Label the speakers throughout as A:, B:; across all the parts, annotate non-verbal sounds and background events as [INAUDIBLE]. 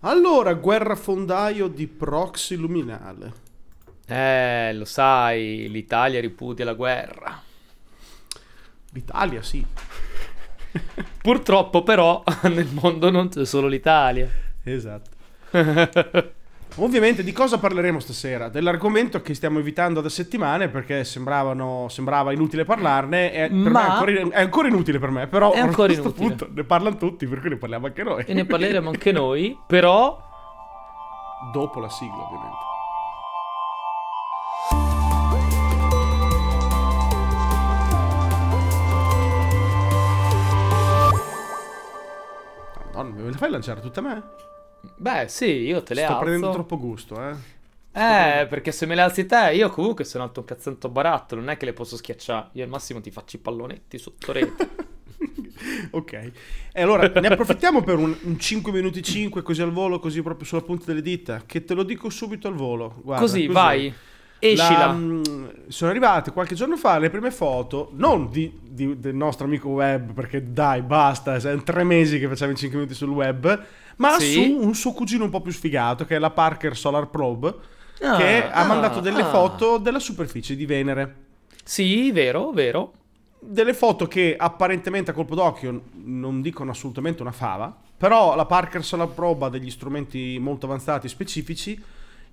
A: Allora, guerrafondaio di proxy luminale.
B: Eh, lo sai, l'Italia ripudia la guerra.
A: L'Italia, sì. [LAUGHS]
B: Purtroppo però [LAUGHS] nel mondo non c'è solo l'Italia.
A: Esatto. [LAUGHS] Ovviamente di cosa parleremo stasera? Dell'argomento che stiamo evitando da settimane perché sembravano, sembrava inutile parlarne. Per
B: Ma-
A: me è ancora, è ancora inutile per me, però a questo punto ne parlano tutti, per cui ne parliamo anche noi.
B: E ne parleremo anche noi, però
A: Dopo la sigla, ovviamente. Madonna, me le fai lanciare tutte a me?
B: Beh, sì, io te le
A: Sto
B: alzo.
A: prendendo troppo gusto, eh.
B: Eh, perché se me le alzi te, io comunque sono alto un cazzento baratto, non è che le posso schiacciare. Io al massimo ti faccio i pallonetti sotto rete. [LAUGHS]
A: ok. E allora ne approfittiamo per un, un 5 minuti 5 così al volo, così proprio sulla punta delle dita, che te lo dico subito al volo. Guarda,
B: Così, vai. Escila.
A: La- mm, sono arrivate qualche giorno fa le prime foto, non di- di- del nostro amico web, perché dai, basta, sono tre mesi che facciamo i 5 minuti sul web, ma
B: Sì.
A: su un suo cugino un po' più sfigato, che è la Parker Solar Probe,
B: Ah,
A: che ha
B: ah,
A: mandato delle
B: ah.
A: foto della superficie di Venere.
B: Sì, vero, vero.
A: Delle foto che apparentemente a colpo d'occhio non dicono assolutamente una fava, però la Parker Solar Probe ha degli strumenti molto avanzati e specifici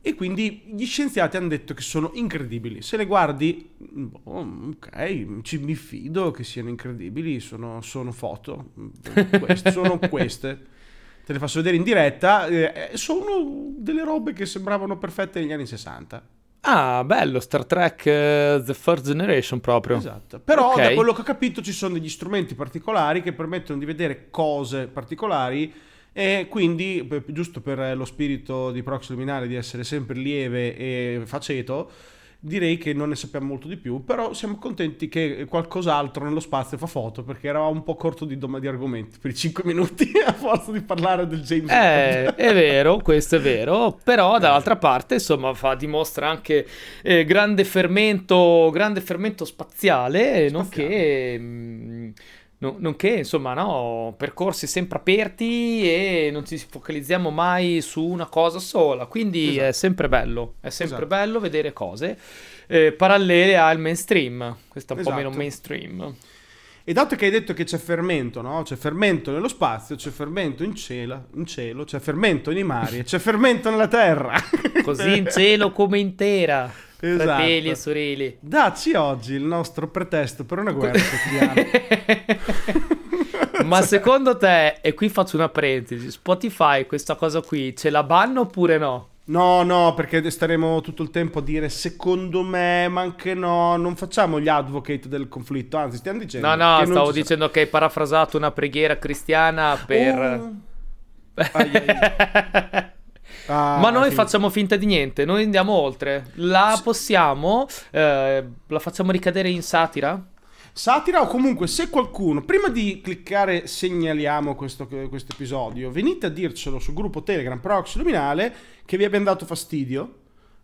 A: e quindi gli scienziati hanno detto che sono incredibili. Se le guardi, boh, ok, ci, mi fido che siano incredibili, sono, sono foto, [LAUGHS] queste, sono queste. Te le faccio vedere in diretta, eh, sono delle robe che sembravano perfette negli anni 60.
B: Ah, bello, Star Trek eh, The First Generation proprio.
A: Esatto. Però
B: Ok.
A: da quello che ho capito ci sono degli strumenti particolari che permettono di vedere cose particolari e quindi, p- giusto per lo spirito di Prox Luminale di essere sempre lieve e faceto, direi che non ne sappiamo molto di più, però siamo contenti che qualcos'altro nello spazio fa foto perché eravamo un po' corto di, dom- di argomenti per i 5 minuti [LAUGHS] a forza di parlare del James
B: Eh,
A: Webb.
B: è vero, questo è vero, però dall'altra parte, insomma, fa, dimostra anche eh, grande fermento, grande fermento spaziale, nonché, mh, no- nonché, insomma, no, percorsi sempre aperti e non ci focalizziamo mai su una cosa sola, quindi
A: Esatto.
B: è sempre bello, è sempre
A: Esatto.
B: bello vedere cose eh, parallele al mainstream, questo è un po'
A: Esatto.
B: meno mainstream.
A: E dato che hai detto che c'è fermento, no? C'è fermento nello spazio, c'è fermento in cielo, in cielo c'è fermento nei mari c'è fermento nella terra.
B: Così in cielo come in terra,
A: Esatto.
B: fratelli e sorelle.
A: Dacci oggi il nostro pretesto per una guerra quotidiana. [LAUGHS]
B: Ma secondo te, e qui faccio una parentesi, Spotify questa cosa qui ce la banno oppure no?
A: No, no, perché staremo tutto il tempo a dire secondo me, ma anche no, non facciamo gli advocate del conflitto, anzi stiamo dicendo...
B: No, no, stavo dicendo che hai parafrasato una preghiera cristiana per...
A: Oh. Ai, ai. [LAUGHS] Ah,
B: Ma noi
A: sì.
B: facciamo finta di niente, noi andiamo oltre. La possiamo, eh, la facciamo ricadere in satira?
A: Satira o comunque se qualcuno, prima di cliccare segnaliamo questo, questo episodio, venite a dircelo sul gruppo Telegram Prox Luminale che vi abbiamo dato fastidio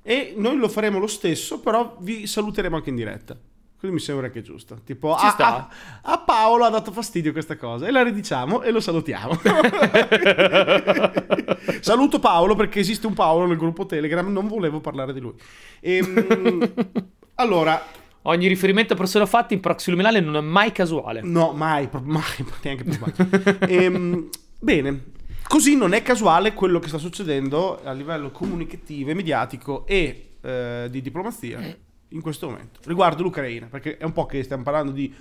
A: e noi lo faremo lo stesso, però vi saluteremo anche in diretta. Quindi mi sembra che è giusto. Tipo, a, a- a Paolo ha dato fastidio questa cosa e la ridiciamo e lo salutiamo. [LAUGHS] Saluto Paolo perché esiste un Paolo nel gruppo Telegram, non volevo parlare di lui. Ehm, [LAUGHS] allora,
B: Ogni riferimento a persone fatte in proxy luminale non è mai casuale.
A: No, mai, mai, [LAUGHS] neanche per sbaglio. Ehm, bene, così non è casuale quello che sta succedendo a livello comunicativo e mediatico e eh, di diplomazia in questo momento riguardo l'Ucraina, perché è un po' che stiamo parlando di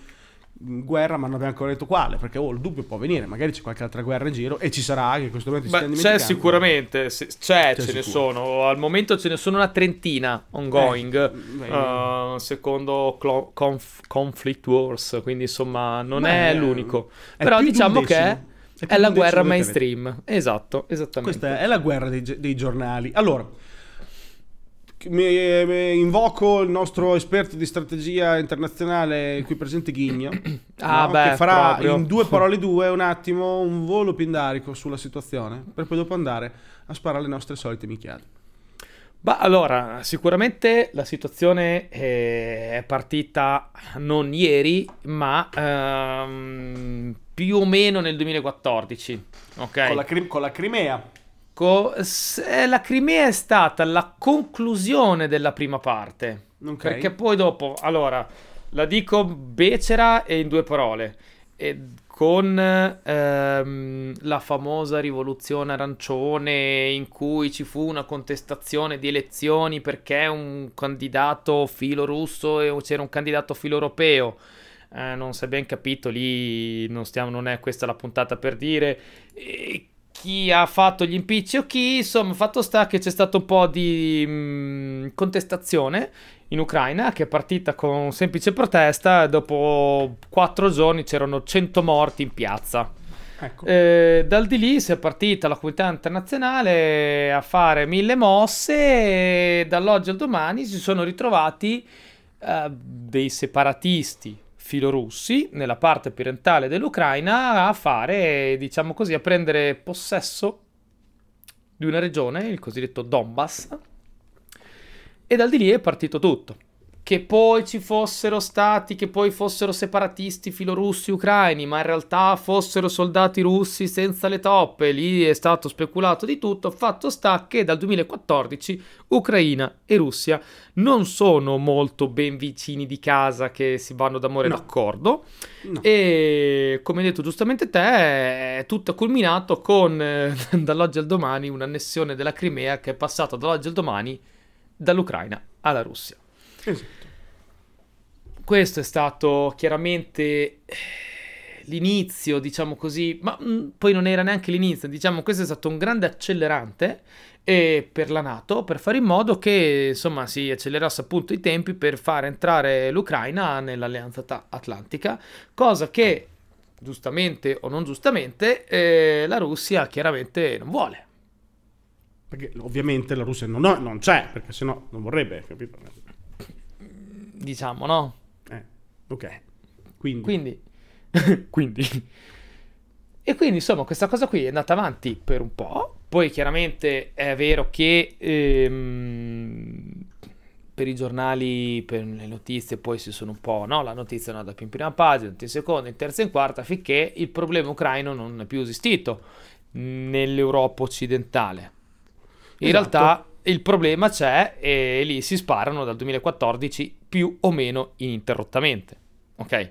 A: mh, guerra, ma non abbiamo ancora detto quale, perché oh, il dubbio può venire, magari c'è qualche altra guerra in giro e ci sarà, che in questo momento
B: Beh, c'è sicuramente, c'è,
A: C'è
B: ce ne
A: sicuro.
B: sono. Al momento ce ne sono una trentina ongoing,
A: Eh,
B: uh, secondo Clo- Conf- Conflict Wars, quindi insomma non
A: Beh,
B: è l'unico.
A: è
B: Però diciamo che è,
A: È
B: la guerra mainstream. Esatto, esattamente.
A: Questa è la guerra dei, dei giornali. Allora, mi, mi invoco il nostro esperto di strategia internazionale qui presente Ghigno, [CLEARS THROAT]
B: Ah,
A: no?
B: beh,
A: che farà
B: proprio.
A: in due parole [LAUGHS] due un attimo un volo pindarico sulla situazione, per poi dopo andare a sparare le nostre solite minchiate.
B: Bah, allora, sicuramente la situazione eh, è partita non ieri, ma ehm, più o meno nel 2014. Ok.
A: Con, la, con la Crimea.
B: Distacco, la Crimea è stata la conclusione della prima parte. Okay. Perché poi dopo, allora, la dico becera e in due parole. E con ehm, la famosa rivoluzione arancione in cui ci fu una contestazione di elezioni perché un candidato filo russo e c'era un candidato filo europeo. Eh, non si è ben capito lì, non, stiamo, non è questa la puntata per dire e chi ha fatto gli impicci o chi, insomma, fatto sta che c'è stato un po' di mh, mm, contestazione in Ucraina che è partita con semplice protesta e dopo quattro giorni c'erano 100 morti in piazza. Ecco. Eh, dal di lì si è partita la comunità internazionale a fare mille mosse e dall'oggi al domani si sono ritrovati eh, dei separatisti filorussi nella parte orientale dell'Ucraina a fare, diciamo così, a prendere possesso di una regione, il cosiddetto Donbass, e dal di lì è partito tutto. Che poi ci fossero stati, che poi fossero separatisti filorussi ucraini, ma in realtà fossero soldati russi senza le toppe, lì è stato speculato di tutto. Fatto sta che dal 2014 Ucraina e Russia non sono molto ben vicini di casa che si vanno d'amore no. d'accordo. No. E come hai detto giustamente te, è tutto culminato con eh, [LAUGHS] dall'oggi al domani un'annessione della Crimea che è passata dall'oggi al domani dall'Ucraina alla Russia. Esatto. Questo è stato chiaramente eh, l'inizio, diciamo così, ma mh, mm, poi non era neanche l'inizio, diciamo questo è stato un grande accelerante eh, per la Nato per fare in modo che insomma si accelerasse appunto i tempi per far entrare l'Ucraina nell'alleanza atlantica, cosa che giustamente o non giustamente eh, la Russia chiaramente non vuole.
A: Perché ovviamente la Russia non, non c'è, perché sennò non vorrebbe, capito?
B: Diciamo, no?
A: Ok. Quindi.
B: Quindi. [LAUGHS] quindi. E quindi, insomma, questa cosa qui è andata avanti per un po'. Poi, chiaramente, è vero che ehm, per i giornali, per le notizie, poi si sono un po', no? La notizia è andata più in prima pagina, in seconda, in terza e in quarta, finché il problema ucraino non è più esistito nell'Europa occidentale. In esatto. realtà il problema c'è e lì si sparano dal 2014 più o meno ininterrottamente. Ok?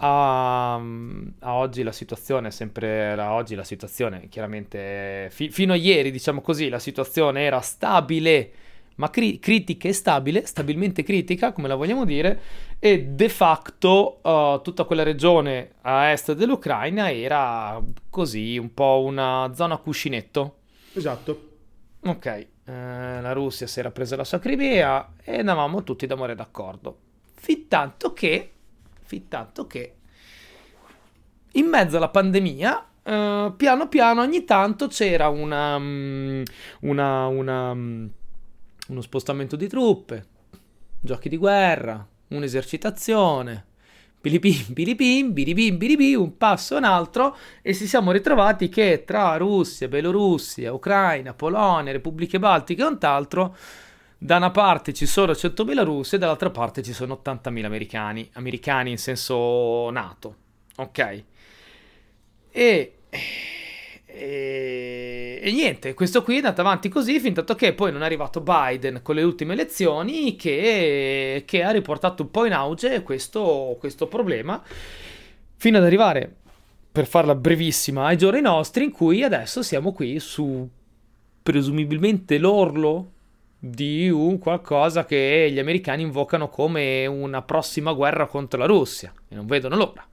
B: A, a, oggi la situazione è sempre a oggi la situazione chiaramente fi, fino a ieri diciamo così la situazione era stabile ma cri- critica e stabile stabilmente critica come la vogliamo dire e de facto uh, tutta quella regione a est dell'Ucraina era così un po' una zona cuscinetto
A: esatto
B: Ok, eh, la Russia si era presa la sua Crimea e andavamo tutti d'amore d'accordo. Fin tanto che, fin tanto che, in mezzo alla pandemia, eh, piano piano ogni tanto c'era una, um, una, una, um, uno spostamento di truppe, giochi di guerra, un'esercitazione, Bilipim, bilipim, bilipim, bilipim, un passo un altro e ci siamo ritrovati che tra Russia, Bielorussia, Ucraina, Polonia, Repubbliche Baltiche e quant'altro, da una parte ci sono 100.000 russi e dall'altra parte ci sono 80.000 americani, americani in senso nato, ok? E e, e, niente, questo qui è andato avanti così fin tanto che poi non è arrivato Biden con le ultime elezioni che, che ha riportato un po' in auge questo, questo problema fino ad arrivare, per farla brevissima, ai giorni nostri in cui adesso siamo qui su presumibilmente l'orlo di un qualcosa che gli americani invocano come una prossima guerra contro la Russia e non vedono l'ora.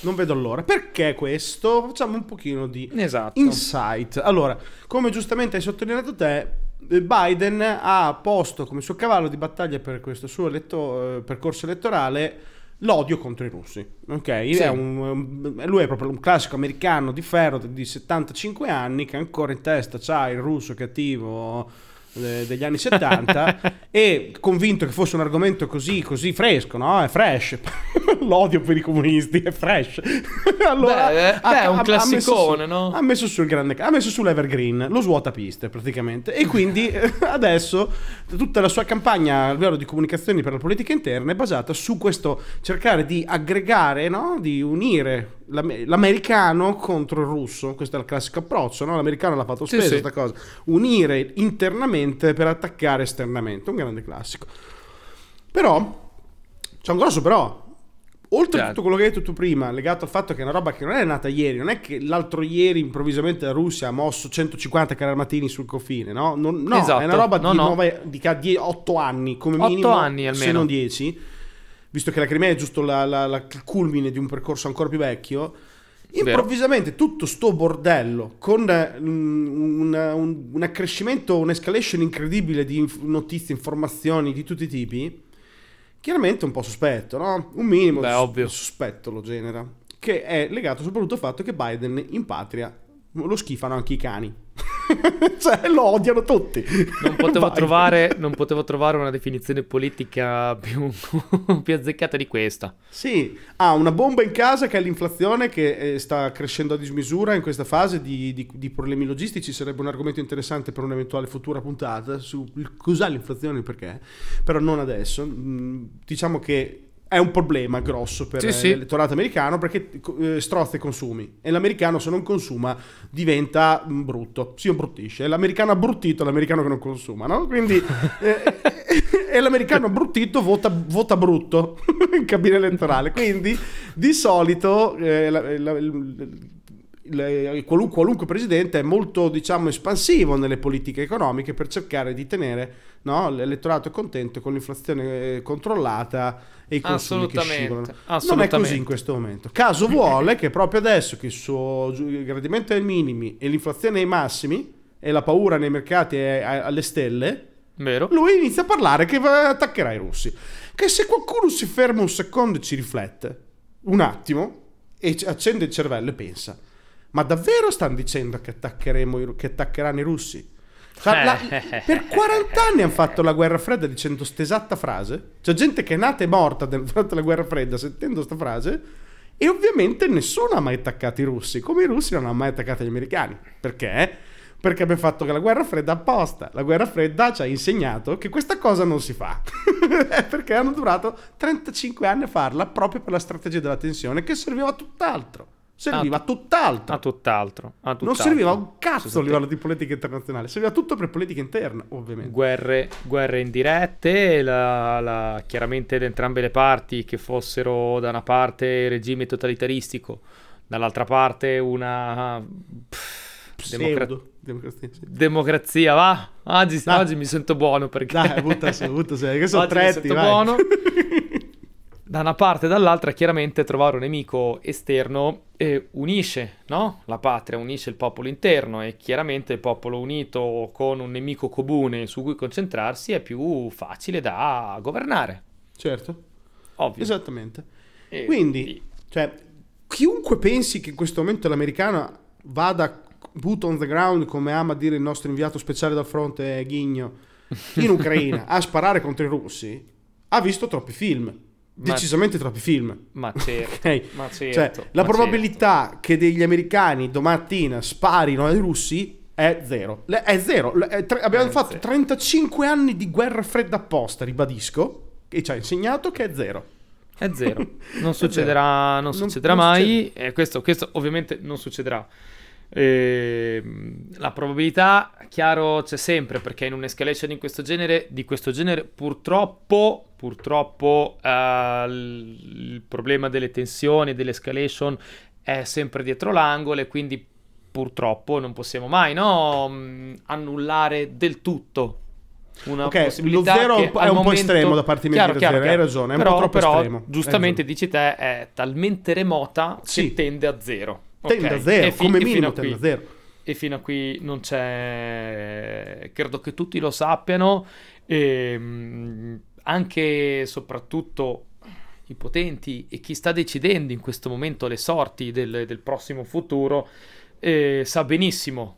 A: Non vedo l'ora. Perché questo? Facciamo un pochino di esatto. insight. Allora, come giustamente hai sottolineato te, eh, Biden ha posto come suo cavallo di battaglia per questo suo eletto, eh, percorso elettorale l'odio contro i russi. Ok? Sì. È un, lui è proprio un classico americano di ferro di 75 anni che ancora in testa ha il russo cattivo degli anni 70 [LAUGHS] e convinto che fosse un argomento così, così fresco, no? È fresh. [LAUGHS] L'odio per i comunisti è fresh. [LAUGHS]
B: allora, beh, ha, beh, è un classicone,
A: ha
B: no?
A: Ha messo sul grande ha messo sull'Evergreen, lo svuotapiste praticamente e quindi adesso tutta la sua campagna a livello di comunicazioni per la politica interna è basata su questo cercare di aggregare, no? Di unire l'americano contro il russo, questo è il classico approccio, no? l'americano l'ha fatto
B: Sì,
A: spesso
B: sì.
A: questa cosa, unire internamente per attaccare esternamente, un grande classico. Però, c'è un grosso però, oltre a
B: Certo.
A: tutto quello che hai detto tu prima, legato al fatto che è una roba che non è nata ieri, non è che l'altro ieri improvvisamente la Russia ha mosso 150 carri armatini sul confine, no? Non- no,
B: Esatto.
A: è una roba
B: No,
A: di,
B: no.
A: nuova- di 8 anni come
B: Otto
A: minimo,
B: anni
A: se
B: almeno.
A: non 10, visto che la Crimea è giusto la- la- la- il culmine di un percorso ancora più vecchio.
B: Vero.
A: Improvvisamente tutto sto bordello con eh, un, un- un- accrescimento, un'escalation incredibile di inf- notizie, informazioni di tutti i tipi, chiaramente un po' sospetto, no? Un minimo
B: Beh, ovvio.
A: sospetto lo genera, che è legato soprattutto al fatto che Biden in patria lo schifano anche i cani. [LAUGHS] cioè lo odiano tutti.
B: Non potevo, trovare, non potevo trovare una definizione politica più, [LAUGHS] più azzeccata di questa.
A: Sì, ha una bomba in casa che è l'inflazione che eh, sta crescendo a dismisura in questa fase di, di- di problemi logistici. Sarebbe un argomento interessante per un'eventuale futura puntata su cos'è l'inflazione e perché, però non adesso. Mm, diciamo che è un problema grosso per
B: Sì,
A: eh,
B: sì.
A: l'elettorato americano perché eh, strozza i consumi e l'americano se non consuma diventa mm, brutto, si imbruttisce. L'americano abbruttito l'americano che non consuma, no? Quindi [LAUGHS] eh, e l'americano abbruttito vota, vota brutto [LAUGHS] in cabina elettorale. Quindi di solito eh, la- la- il- il- qualun- qualunque presidente è molto diciamo espansivo nelle politiche economiche per cercare di tenere no, l'elettorato contento con l'inflazione eh, controllata e i consumi che scivolano. Non è così in questo momento. Caso vuole che proprio adesso che il suo gradimento è ai minimi e l'inflazione è ai massimi e la paura nei mercati è alle stelle,
B: Vero?
A: lui inizia a parlare che attaccherà i russi. Che se qualcuno si ferma un secondo e ci riflette, un attimo, e accende il cervello e pensa, ma davvero stanno dicendo che, che attaccheranno i russi? Cioè, la- per 40 anni hanno fatto la guerra fredda dicendo st'esatta frase. C'è gente che è nata e morta [LAUGHS] durante la guerra fredda sentendo sta frase. E ovviamente nessuno ha mai attaccato i russi, come i russi non hanno mai attaccato gli americani. Perché? Perché abbiamo fatto che la guerra fredda apposta. La guerra fredda ci ha insegnato che questa cosa non si fa. [LAUGHS] Perché hanno durato 35 anni a farla proprio per la strategia della tensione che serviva a tutt'altro. Serviva a tutt'altro.
B: A tutt'altro. a
A: non
B: tutt'altro.
A: serviva un cazzo a livello di politica internazionale, serviva tutto per politica interna, ovviamente.
B: Guerre, guerre indirette, la- la- chiaramente da entrambe le parti, che fossero da una parte regime totalitaristico, dall'altra parte una pff, democra-
A: democrazia. sì.
B: democrazia. Va, oggi,
A: Dai.
B: oggi mi sento buono perché
A: Dai, butta su, butta su, che sono
B: Oggi mi
A: tretti,
B: sento
A: vai.
B: buono. [LAUGHS] da una parte e dall'altra, chiaramente trovare un nemico esterno eh, unisce no? la patria, unisce il popolo interno e chiaramente il popolo unito con un nemico comune su cui concentrarsi è più facile da governare.
A: Certo,
B: Ovvio.
A: esattamente.
B: E
A: Quindi, cioè, chiunque pensi che in questo momento l'americana vada boot on the ground, come ama dire il nostro inviato speciale dal fronte Ghigno, in Ucraina a sparare contro i russi, ha visto troppi film.
B: Ma-
A: Decisamente troppi film.
B: Ma [LAUGHS] certo,
A: Ok?
B: ma certo,
A: Cioè, la
B: ma
A: probabilità che degli americani domattina sparino ai russi è zero. È zero. È tre- abbiamo
B: È
A: fatto
B: zero.
A: 35 anni di guerra fredda apposta, ribadisco, e ci ha insegnato che è zero.
B: È zero, [LAUGHS] non succederà, non
A: Non-
B: succederà
A: non
B: mai, e questo, questo ovviamente non succederà. Ehm, la probabilità, chiaro, c'è sempre perché in un'escalation di questo genere, di questo genere purtroppo, purtroppo eh, il problema delle tensioni, dell'escalation è sempre dietro l'angolo e quindi purtroppo non possiamo mai no, mh, annullare del tutto una
A: Ok, lo zero è un po'
B: momento-
A: estremo da parte mia
B: Chiaro, chiaro,
A: hai ragione, è un po'
B: però,
A: troppo
B: però,
A: estremo,
B: giustamente dici te è talmente remota
A: Sì.
B: che tende a zero
A: Tende
B: Ok?
A: a zero,
B: fi-
A: come minimo tende
B: qui-
A: a zero.
B: e fino a qui non c'è credo che tutti lo sappiano e mh, anche e soprattutto i potenti e chi sta decidendo in questo momento le sorti del, del prossimo futuro eh, sa benissimo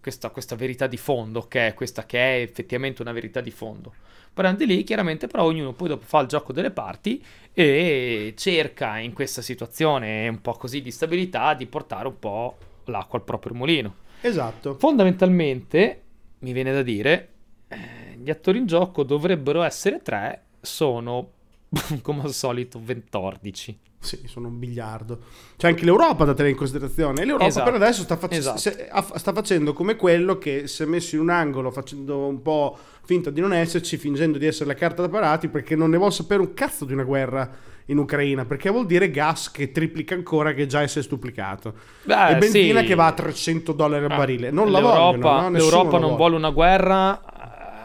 B: questa, questa verità di fondo, che è questa che è effettivamente una verità di fondo. Prende lì, chiaramente, però ognuno poi dopo fa il gioco delle parti e cerca in questa situazione un po' così di stabilità di portare un po' l'acqua al proprio mulino.
A: Esatto.
B: Fondamentalmente, mi viene da dire, eh, gli attori in gioco dovrebbero essere tre, sono [LAUGHS] come al solito, ventordici.
A: Sì, sono un biliardo. C'è anche l'Europa da tenere in considerazione. L'Europa
B: Esatto.
A: per adesso sta, fac-
B: Esatto.
A: se- sta facendo come quello che si è messo in un angolo facendo un po' finta di non esserci, fingendo di essere la carta da parati perché non ne vuole sapere un cazzo di una guerra in Ucraina, perché vuol dire gas che triplica ancora che già è sestuplicato.
B: Beh,
A: e benzina
B: sì.
A: che va a 300 dollari al
B: Ah,
A: barile. Non la
B: L'Europa-
A: vogliono, no?
B: L'Europa non vuole una guerra.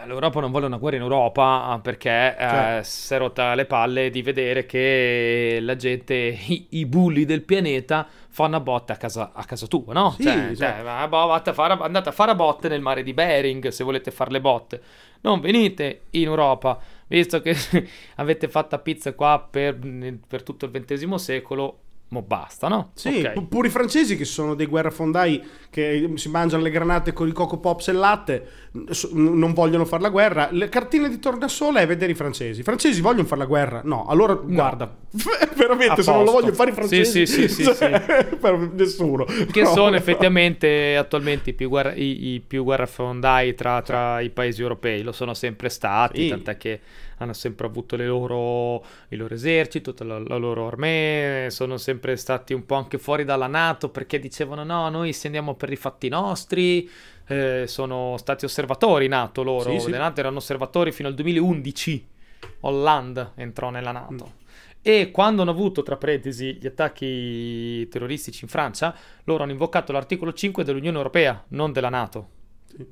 B: eh, L'Europa non vuole una guerra in Europa eh, perché eh,
A: Certo.
B: si è rotta le palle di vedere che la gente, [LAUGHS] i, i bulli del pianeta, fanno a botte a casa, a casa tua, no?
A: Sì,
B: cioè, cioè, ma boh, a fare- andate a fare botte nel mare di Bering se volete fare le botte. Non venite in Europa, visto che [LAUGHS] avete fatto pizza qua per, per tutto il XX secolo, mo basta, no?
A: Sì,
B: Ok.
A: pu- pure i francesi che sono dei guerrafondai che si mangiano le granate con i coco pops e il latte, n- non vogliono fare la guerra. Le cartine di tornasole è vedere i francesi. I francesi vogliono fare la guerra? No, allora guarda, [LAUGHS] veramente se non lo vogliono fare i francesi,
B: Sì, sì, sì, [LAUGHS] sì,
A: cioè, per nessuno.
B: che
A: No.
B: sono effettivamente [LAUGHS] attualmente i più, guerra- i, i più guerrafondai tra, tra i paesi europei, lo sono sempre stati,
A: Sì.
B: tant'è che hanno sempre avuto le loro, il loro esercito, la, la loro armée, sono sempre stati un po' anche fuori dalla Nato perché dicevano no, noi se andiamo per i fatti nostri, eh, sono stati osservatori NATO loro,
A: Sì, sì.
B: le NATO erano osservatori fino al 2011, Hollande entrò nella NATO. E quando hanno avuto, tra parentesi, gli attacchi terroristici in Francia, loro hanno invocato l'articolo 5 dell'Unione Europea, non della Nato.
A: Sì.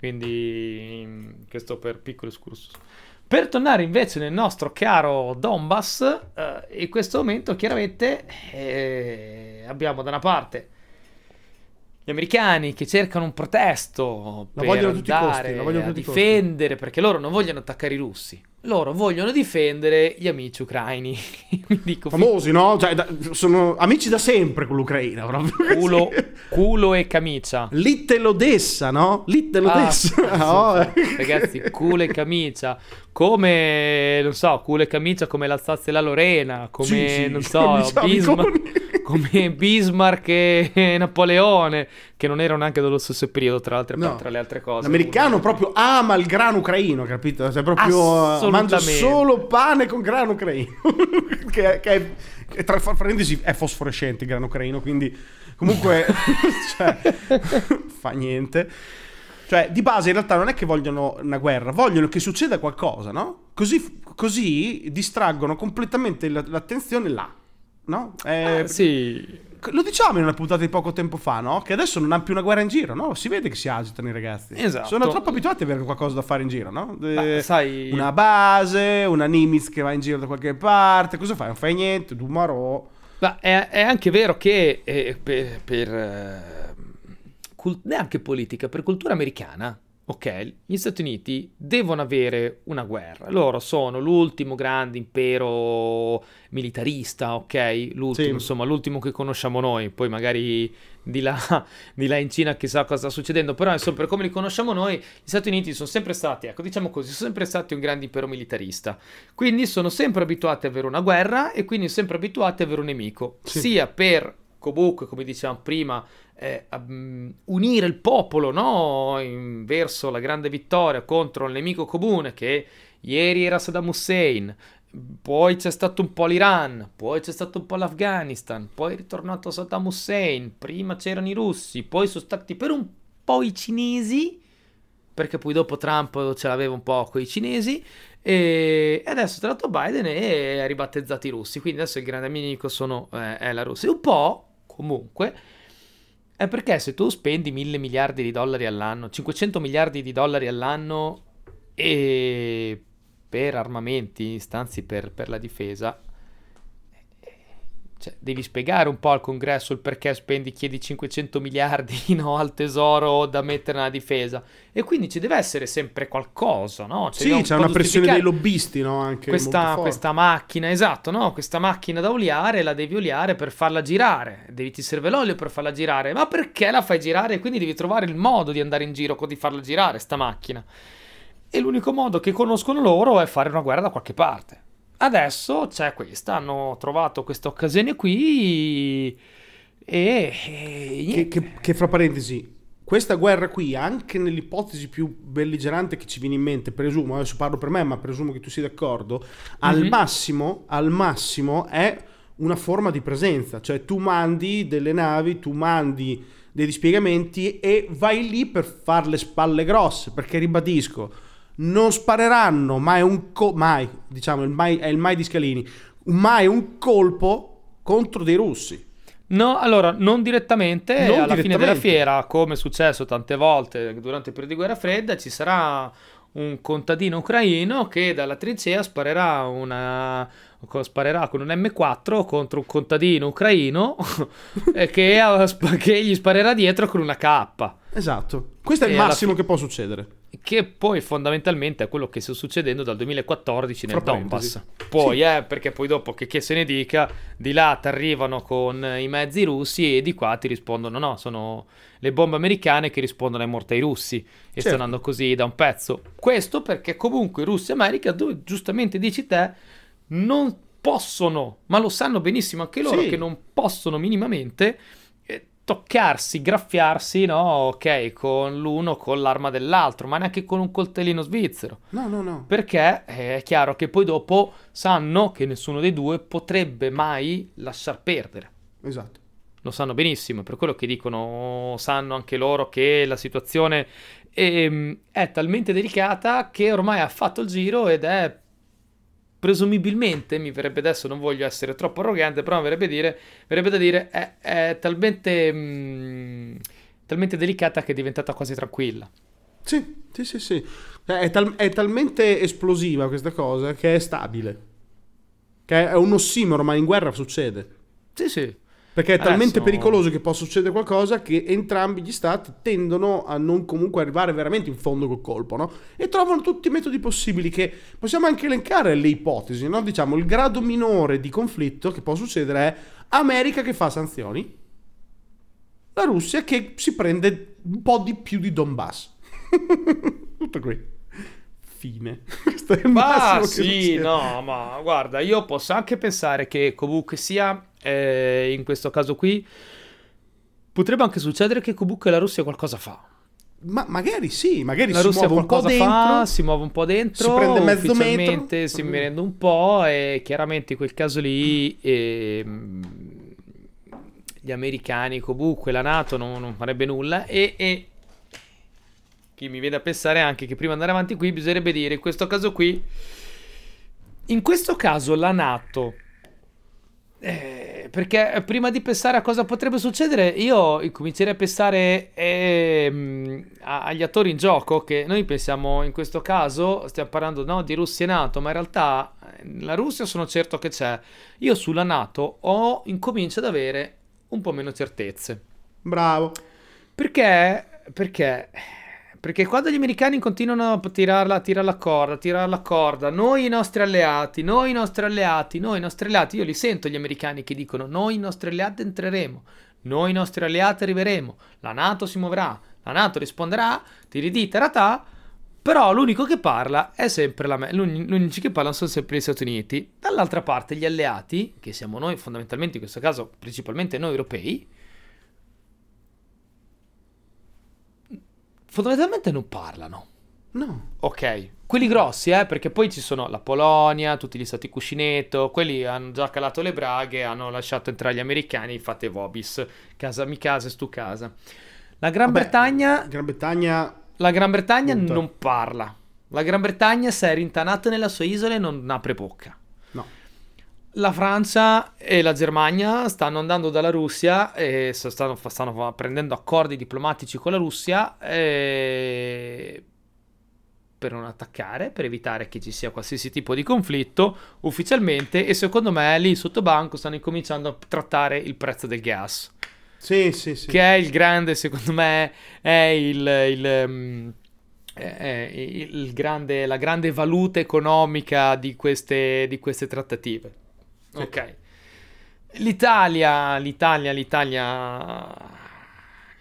B: Quindi, mm, questo per piccolo excursus. Per tornare invece nel nostro caro Donbass, eh, in questo momento chiaramente eh, abbiamo da una parte gli americani che cercano un protesto
A: La
B: per
A: vogliono tutti i costi, la vogliono a i costi.
B: difendere, perché loro non vogliono attaccare i russi, loro vogliono difendere gli amici ucraini. [LAUGHS] Dico,
A: Famosi, no? Cioè, da- sono amici da sempre con l'Ucraina. proprio.
B: culo, culo e camicia.
A: Little Odessa, no? Little
B: Ah,
A: Odessa. no?
B: sì, [LAUGHS] ragazzi, culo e camicia, come non so, culo e camicia come l'Alsazia e la Lorena, come
A: Sì, sì,
B: non so,
A: amici
B: Bismarck, come Bismarck e Napoleone, che non erano neanche dello stesso periodo, tra, l'altre,
A: No.
B: tra le altre cose.
A: L'americano
B: Uno-
A: proprio ama il grano ucraino, capito? Cioè proprio eh, mangia solo pane con grano ucraino. [LAUGHS] che, che è, che tra parentesi è fosforescente il grano ucraino, quindi comunque [LAUGHS] [LAUGHS] cioè, fa niente. Cioè, di base in realtà non è che vogliono una guerra, vogliono che succeda qualcosa, no? Così, così distraggono completamente la- l'attenzione là, no? Eh,
B: Ah, sì,
A: Lo diciamo in una puntata di poco tempo fa, no? Che adesso non hanno più una guerra in giro, no? Si vede che si agitano i ragazzi.
B: Esatto.
A: Sono troppo abituati ad avere qualcosa da fare in giro, no? Eh,
B: Beh, sai-
A: Una base, una Nimitz che va in giro da qualche parte. Cosa fai? Non fai niente, tu marò.
B: Ma è, è anche vero che eh, per, per, eh, cul- neanche politica, per cultura americana, ok, gli Stati Uniti devono avere una guerra. Loro sono l'ultimo grande impero militarista, ok? L'ultimo,
A: Sì.
B: insomma, l'ultimo che conosciamo noi. Poi magari di là, [LAUGHS] di là in Cina chissà cosa sta succedendo, però insomma, per come li conosciamo noi, gli Stati Uniti sono sempre stati, ecco, diciamo così, sono sempre stati un grande impero militarista. Quindi sono sempre abituati ad avere una guerra e quindi sempre abituati ad avere un nemico,
A: Sì.
B: sia per comunque, come dicevamo prima, eh, unire il popolo no? In- verso la grande vittoria contro il nemico comune che ieri era Saddam Hussein. Poi c'è stato un po' l'Iran, poi c'è stato un po' l'Afghanistan, poi è ritornato Saddam Hussein, prima c'erano i russi, poi sono stati per un po' i cinesi, perché poi dopo Trump ce l'aveva un po' con i cinesi, e adesso è tornato Biden e ha ribattezzato i russi, quindi adesso il grande nemico sono, eh, è la Russia. Un po', comunque, è perché se tu spendi mille miliardi di dollari all'anno, 500 miliardi di dollari all'anno e per armamenti, stanzi per, per la difesa, cioè, devi spiegare un po' al congresso il perché spendi, chiedi 500 miliardi [LAUGHS] no, al tesoro da mettere nella difesa. E quindi ci deve essere sempre qualcosa, no? Cioè,
A: Sì, c'è
B: un po'
A: una pressione dei lobbisti, no? Anche
B: questa, questa macchina, esatto, no? Questa macchina da oliare la devi oliare per farla girare. Devi ti serve l'olio per farla girare. Ma perché la fai girare? E quindi devi trovare il modo di andare in giro di farla girare, sta macchina. E l'unico modo che conoscono loro è fare una guerra da qualche parte. Adesso c'è questa, hanno trovato questa occasione qui e,
A: Che, che- che fra parentesi, questa guerra qui, anche nell'ipotesi più belligerante che ci viene in mente, presumo, adesso parlo per me, ma presumo che tu sia d'accordo, al
B: Mhm.
A: massimo, al massimo è una forma di presenza, cioè tu mandi delle navi, tu mandi dei dispiegamenti e vai lì per fare le spalle grosse, perché ribadisco, non spareranno mai un co- mai, diciamo, il mai, è il mai di Scalini, mai un colpo contro dei russi.
B: No, allora, non direttamente,
A: Non
B: alla fine della
A: direttamente.
B: fiera, come è successo tante volte durante il periodo di guerra fredda, ci sarà un contadino ucraino che dalla trincea sparerà, una, sparerà con un M4 contro un contadino ucraino [LAUGHS] che, che gli sparerà dietro con una K.
A: Esatto, questo è il
B: E alla
A: massimo
B: fi-
A: che può succedere.
B: Che poi fondamentalmente è quello che sta succedendo dal 2014 nel
A: Fra
B: Donbass. Poi,
A: Sì.
B: eh, perché poi dopo che, che se ne dica, di là ti arrivano con i mezzi russi e di qua ti rispondono: no, sono le bombe americane che rispondono ai mortai russi. E
A: Certo.
B: stanno andando così da un pezzo. Questo perché comunque Russia e America, dove giustamente dici te, non possono, ma lo sanno benissimo anche loro,
A: Sì.
B: che non possono minimamente toccarsi, graffiarsi, no? Ok, con l'uno, con l'arma dell'altro, ma neanche con un coltellino svizzero.
A: No, no, no.
B: Perché è chiaro che poi dopo sanno che nessuno dei due potrebbe mai lasciar perdere.
A: Esatto.
B: Lo sanno benissimo, è per quello che dicono, sanno anche loro che la situazione ehm, è talmente delicata che ormai ha fatto il giro ed è presumibilmente, mi verrebbe adesso, non voglio essere troppo arrogante, però mi verrebbe, dire, verrebbe da dire, è, è talmente, mm, talmente delicata che è diventata quasi tranquilla.
A: Sì, sì, sì, sì. È, tal- è talmente esplosiva questa cosa che è stabile. Che è un ossimoro, ma in guerra succede.
B: Sì, sì.
A: Perché è talmente
B: Adesso-
A: pericoloso che può succedere qualcosa che entrambi gli stati tendono a non comunque arrivare veramente in fondo col colpo, no? E trovano tutti i metodi possibili che possiamo anche elencare le ipotesi, no? Diciamo il grado minore di conflitto che può succedere è America che fa sanzioni, la Russia che si prende un po' di più di Donbass. [LAUGHS] Tutto qui. Fine. [LAUGHS] Questo è il
B: Ma sì, no, ma guarda, io posso anche pensare che comunque sia, eh, in questo caso qui, potrebbe anche succedere che comunque la Russia qualcosa fa.
A: Ma magari sì, magari
B: La
A: si
B: Russia
A: muove un po'
B: qualcosa
A: dentro.
B: fa, si muove un po' dentro,
A: si prende mezzo metro.
B: si merenda un po' e chiaramente in quel caso lì ehm, gli americani comunque, la Nato non, non farebbe nulla e, e chi mi viene a pensare anche che prima di andare avanti qui bisognerebbe dire in questo caso qui, in questo caso la Nato eh, perché prima di pensare a cosa potrebbe succedere, io comincerei a pensare a- agli attori in gioco. Che noi pensiamo in questo caso, stiamo parlando no, di Russia e NATO, ma in realtà eh, la Russia sono certo che c'è. Io sulla NATO ho incomincio ad avere un po' meno certezze.
A: Bravo.
B: Perché? Perché? Perché quando gli americani continuano a tirarla, a tirare la corda, a tirare la corda, noi i nostri alleati, noi i nostri alleati, noi i nostri alleati, io li sento gli americani che dicono noi i nostri alleati entreremo, noi i nostri alleati arriveremo, la Nato si muoverà, la Nato risponderà, tiridì, taratà, però l'unico che parla è sempre la me- l'uni- Gli unici che parlano sono sempre gli Stati Uniti. Dall'altra parte gli alleati, che siamo noi fondamentalmente in questo caso, principalmente noi europei, fondamentalmente non parlano.
A: No.
B: Ok, quelli grossi, eh, perché poi ci sono la Polonia, tutti gli stati cuscinetto, quelli hanno già calato le braghe, hanno lasciato entrare gli americani, fate vobis, casa mi casa, stu casa. La Gran
A: Vabbè,
B: Bretagna,
A: Gran Bretagna
B: la Gran Bretagna
A: Punta.
B: non parla. La Gran Bretagna se è rintanata nella sua isola e non apre bocca. La Francia e la Germania stanno andando dalla Russia e stanno, stanno prendendo accordi diplomatici con la Russia eh, per non attaccare, per evitare che ci sia qualsiasi tipo di conflitto ufficialmente e secondo me lì sotto banco stanno incominciando a trattare il prezzo del gas,
A: Sì, sì, sì.
B: che è il grande, secondo me, è il... il, mm, è- il grande, la grande valuta economica di queste, di queste trattative.
A: Sì.
B: Ok. L'Italia, l'Italia, l'Italia...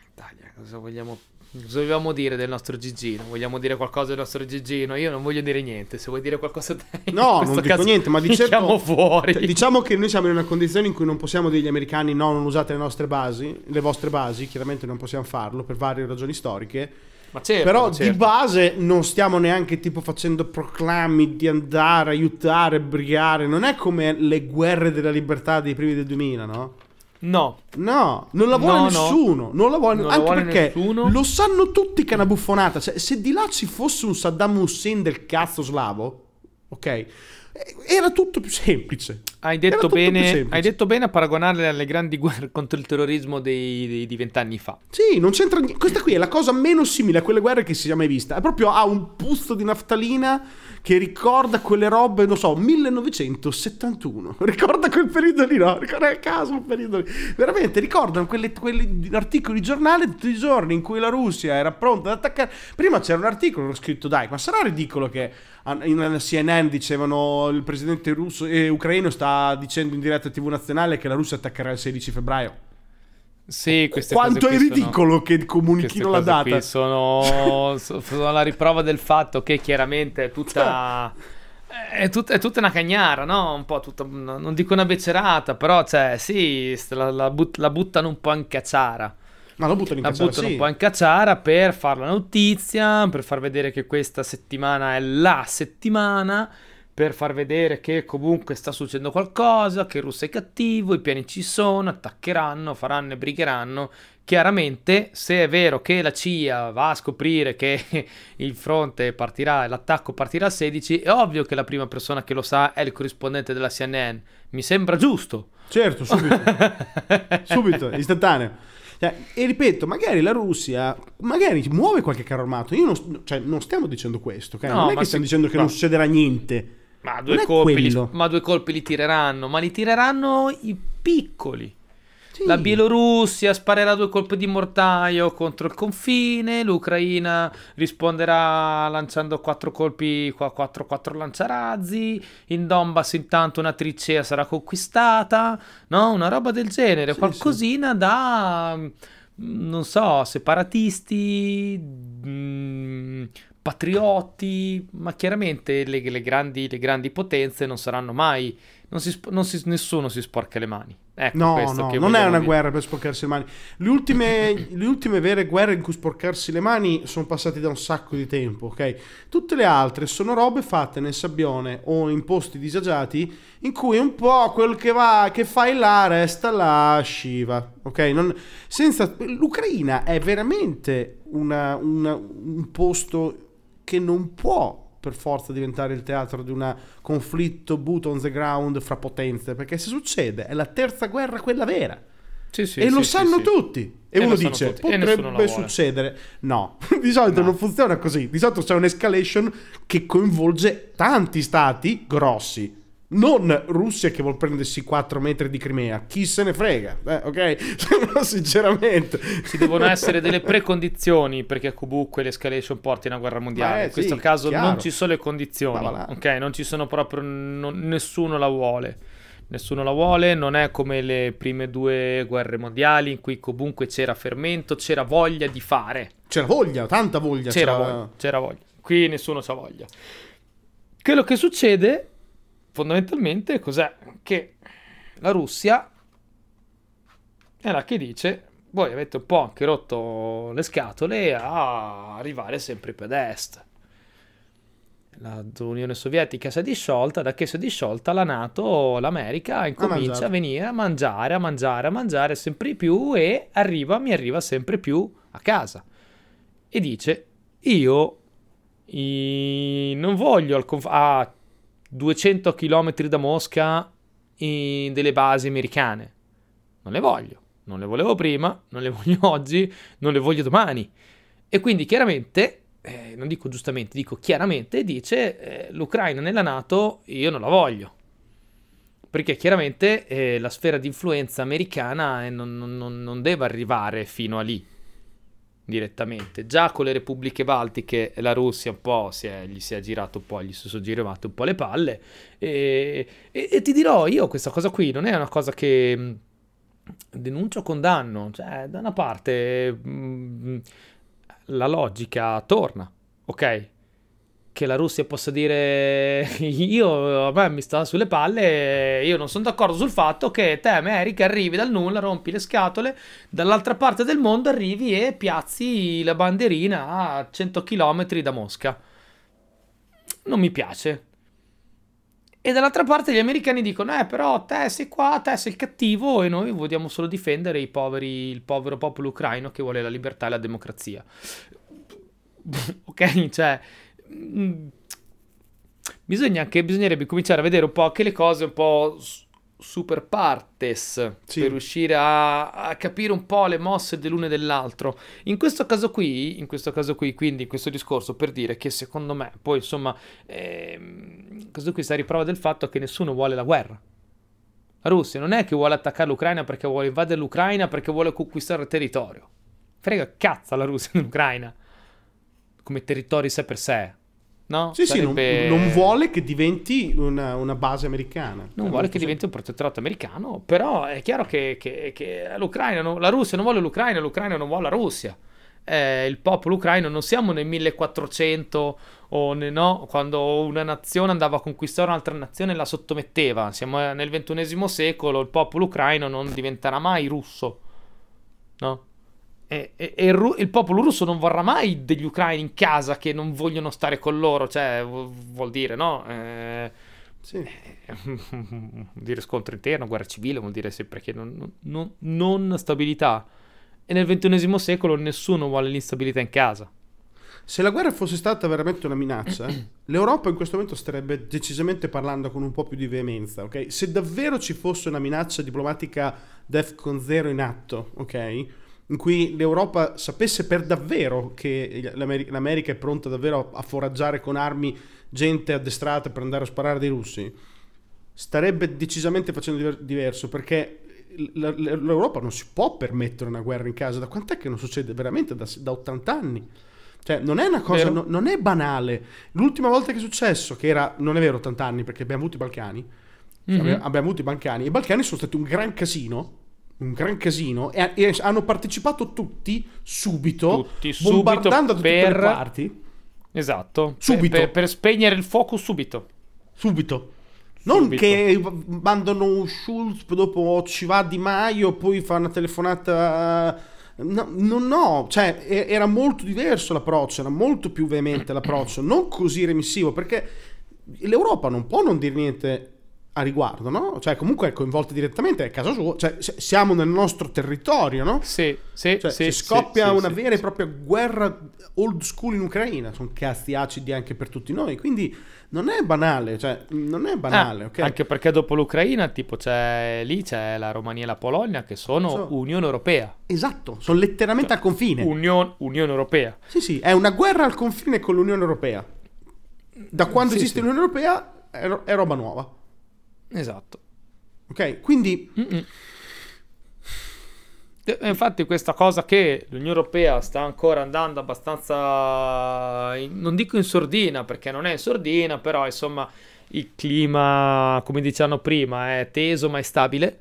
B: L'Italia, cosa vogliamo... Cosa vogliamo dire del nostro Gigino? Vogliamo dire qualcosa del nostro Gigino? Io non voglio dire niente. Se vuoi dire qualcosa te,
A: No, non dico niente, ma di certo,
B: fuori.
A: Cioè, diciamo che noi siamo in una condizione in cui non possiamo dire agli americani no, non usate le nostre basi, le vostre basi, chiaramente non possiamo farlo per varie ragioni storiche.
B: Ma certo,
A: Però
B: certo.
A: di base non stiamo neanche tipo facendo proclami di andare, aiutare, brigare. Non è come le guerre della libertà dei primi del 2000, no?
B: No,
A: No, non la vuole
B: No, no.
A: nessuno. Non la vuole,
B: Non la
A: anche
B: vuole
A: perché
B: nessuno.
A: lo sanno tutti che è una buffonata. Cioè, se di là ci fosse un Saddam Hussein del cazzo slavo, ok, eh, era tutto più semplice.
B: Hai detto, bene, hai detto bene a paragonarle alle grandi guerre [LAUGHS] contro il terrorismo dei, dei- di vent'anni fa.
A: Sì, non c'entra niente. Questa qui è la cosa meno simile a quelle guerre che si sia mai vista. È proprio ha un puzzo di naftalina che ricorda quelle robe, non so, 1971. [LAUGHS] Ricorda quel periodo lì, no? Ricorda a caso quel periodo lì. Veramente ricordano quelle, quelli articoli di giornale tutti i giorni in cui la Russia era pronta ad attaccare. Prima c'era un articolo, scritto, dai, ma sarà ridicolo che in CNN dicevano il presidente russo e ucraino sta dicendo in diretta TV nazionale che la Russia attaccherà il 16 febbraio.
B: Sì, queste
A: Quanto è
B: qui sono-
A: ridicolo che comunichino la data.
B: sono, so- sono la riprova del fatto che chiaramente è tutta... È tutta, è tutta una cagnara, no? Un po' tutta, non dico una becerata, però, cioè, sì, la, la but- la buttano un po' in cacciara.
A: Ma lo buttano in
B: La
A: cacciara,
B: buttano
A: sì.
B: un po' in cacciara per fare la notizia, per far vedere che questa settimana è la settimana, per far vedere che comunque sta succedendo qualcosa, che russo è cattivo, i piani ci sono, attaccheranno, faranno e brigheranno. Chiaramente, se è vero che la CIA va a scoprire che [LAUGHS] il fronte partirà, l'attacco partirà il 16, è ovvio che la prima persona che lo sa è il corrispondente della CNN. Mi sembra giusto.
A: Certo, subito. [LAUGHS] subito, istantaneo. Cioè, e ripeto, magari la Russia magari muove qualche carro armato. Io non, cioè, non stiamo dicendo questo, ok?
B: No,
A: non è che stiamo dicendo che
B: no.
A: non succederà niente.
B: Ma due, colpi li, ma due colpi li tireranno, ma li tireranno i piccoli.
A: Sì.
B: La Bielorussia sparerà due colpi di mortaio contro il confine, l'Ucraina risponderà lanciando quattro colpi, qua- quattro, quattro lanciarazzi, in Donbass intanto una trincea sarà conquistata, no? Una roba del genere,
A: Sì,
B: qualcosina da, mm, non so, separatisti, mm, patrioti, ma chiaramente le, le grandi, le grandi potenze non saranno mai, non si non si- nessuno si sporca le mani. Ecco
A: No, no, non è una
B: dire.
A: guerra per sporcarsi le mani. Le ultime, le ultime vere guerre in cui sporcarsi le mani sono passate da un sacco di tempo, ok? Tutte le altre sono robe fatte nel sabbione o in posti disagiati in cui un po' quel che va, che fai là resta là, sciva, ok? Non- senza, L'Ucraina è veramente una- una- un posto che non può per forza diventare il teatro di un conflitto boot on the ground fra potenze, perché se succede è la terza guerra quella vera.
B: Sì, sì,
A: e lo
B: sì,
A: sanno tutti. E,
B: E
A: uno dice, potrebbe
B: vuole."
A: succedere. No, [LAUGHS] di solito
B: No.
A: non funziona così. Di solito c'è un'escalation che coinvolge tanti stati grossi. Non Russia che vuol prendersi 4 metri di Crimea. Chi se ne frega, eh, ok? [LAUGHS] Sinceramente.
B: Ci devono essere delle precondizioni perché comunque l'escalation porti a una guerra mondiale.
A: Eh,
B: In questo
A: sì,
B: caso
A: chiaro.
B: non ci sono le condizioni, ok? Non ci sono proprio, non- nessuno la vuole. Nessuno la vuole, non è come le prime due guerre mondiali in cui comunque c'era fermento, c'era voglia di fare.
A: C'era voglia, tanta voglia.
B: C'era
A: c'era-
B: voglia, c'era voglia. Qui nessuno c'ha voglia. Quello che succede fondamentalmente cos'è? Che la Russia è la che dice voi avete un po' anche rotto le scatole a arrivare sempre più ad est. L'Unione Sovietica si è disciolta, da che si è disciolta la Nato, l'America incomincia
A: mangiare.
B: a venire a mangiare, a mangiare, a mangiare sempre più e arriva, mi arriva sempre più a casa. E dice, io i- non voglio al conf- a 200 km da Mosca in delle basi americane. Non le voglio. Non le volevo prima, non le [LAUGHS] voglio oggi, non le voglio domani. E quindi chiaramente, eh, non dico giustamente, dico chiaramente, dice eh, l'Ucraina nella Nato io non la voglio. Perché chiaramente eh, la sfera di influenza americana eh, non, non- non- non deve arrivare fino a lì direttamente. Già con le repubbliche baltiche la Russia un po' si è- gli si è girato un po', gli si sono girate un po' le palle. E, e- e ti dirò, io questa cosa qui non è una cosa che mh, denuncio condanno. Cioè, da una parte mh, la logica torna, ok? Che la Russia possa dire [LAUGHS] io a me mi sta sulle palle, io non sono d'accordo sul fatto che te America arrivi dal nulla, rompi le scatole, dall'altra parte del mondo arrivi e piazzi la banderina a 100 km da Mosca. Non mi piace. E dall'altra parte gli americani dicono, eh però te sei qua, te sei il cattivo e noi vogliamo solo difendere i poveri, il povero popolo ucraino che vuole la libertà e la democrazia. [LAUGHS] ok, cioè... Mm, bisogna anche, bisognerebbe cominciare a vedere un po' anche le cose un po' super partes sì. per riuscire a, a, capire un po' le mosse dell'uno e dell'altro. In questo caso qui, in questo caso qui, quindi in questo discorso per dire che secondo me, poi insomma, ehm, questo qui sta a riprova del fatto che nessuno vuole la guerra. La Russia non è che vuole attaccare l'Ucraina perché vuole invadere l'Ucraina perché vuole conquistare il territorio. Frega cazzo la Russia [LAUGHS] dell'Ucraina come territorio sé per sé. No?
A: Sì, Sarebbe... sì, non, non, vuole che diventi una, una base americana.
B: Non vuole che diventi un protettorato americano, però è chiaro che, che, che l'Ucraina, non, la Russia non vuole l'Ucraina, l'Ucraina non vuole la Russia. Eh, il popolo ucraino non siamo nel 1400 o ne, no, quando una nazione andava a conquistare un'altra nazione e la sottometteva. Siamo nel XXI secolo, il popolo ucraino non diventerà mai russo. No? E, e, e il, il, popolo russo non vorrà mai degli ucraini in casa che non vogliono stare con loro, cioè vuol dire, no? Eh, sì. vuol [LAUGHS] dire scontro interno, guerra civile, vuol dire sempre che non, non, non stabilità. E nel XXI secolo nessuno vuole l'instabilità in casa.
A: Se la guerra fosse stata veramente una minaccia, [CLEARS THROAT] l'Europa in questo momento starebbe decisamente parlando con un po' più di veemenza, ok? Se davvero ci fosse una minaccia diplomatica DEFCON 0 in atto, ok? In cui l'Europa sapesse per davvero che l'America, l'America è pronta davvero a, foraggiare con armi gente addestrata per andare a sparare dei russi, starebbe decisamente facendo diverso perché l'Europa non si può permettere una guerra in casa. Da quant'è che non succede? Veramente da, da 80 anni. Cioè, non è una cosa, no, non è banale. L'ultima volta che è successo, che era, non è vero 80 anni perché abbiamo avuto i Balcani, mm-hmm. abbiamo avuto i Balcani, i Balcani sono stati un gran casino un gran casino e, e hanno partecipato tutti subito, tutti, bombardando subito da tutte per... le parti.
B: Esatto, subito. Per, per, spegnere il fuoco subito.
A: Subito. Non subito. che mandano Schulz, dopo ci va Di Maio, poi fa una telefonata... No, no, no, cioè era molto diverso l'approccio, era molto più veemente l'approccio, non così remissivo, perché l'Europa non può non dire niente a riguardo, no? Cioè, comunque è coinvolta direttamente, è casa sua, cioè, siamo nel nostro territorio, no?
B: Sì, sì,
A: cioè,
B: sì.
A: scoppia
B: sì,
A: una sì, vera e propria guerra old school in Ucraina, sono cazzi acidi anche per tutti noi, quindi non è banale, cioè, non è banale, ah, ok?
B: Anche perché dopo l'Ucraina, tipo, c'è lì, c'è la Romania e la Polonia che sono so, Unione Europea.
A: Esatto, sono letteralmente cioè, al confine.
B: Union, Unione Europea.
A: Sì, sì, è una guerra al confine con l'Unione Europea. Da quando esiste l'Unione Europea è, è roba nuova.
B: Esatto.
A: Ok, quindi... Mm-mm.
B: Infatti questa cosa che l'Unione Europea sta ancora andando abbastanza, in, non dico in sordina perché non è in sordina, però insomma il clima, come dicevano prima, è teso ma è stabile.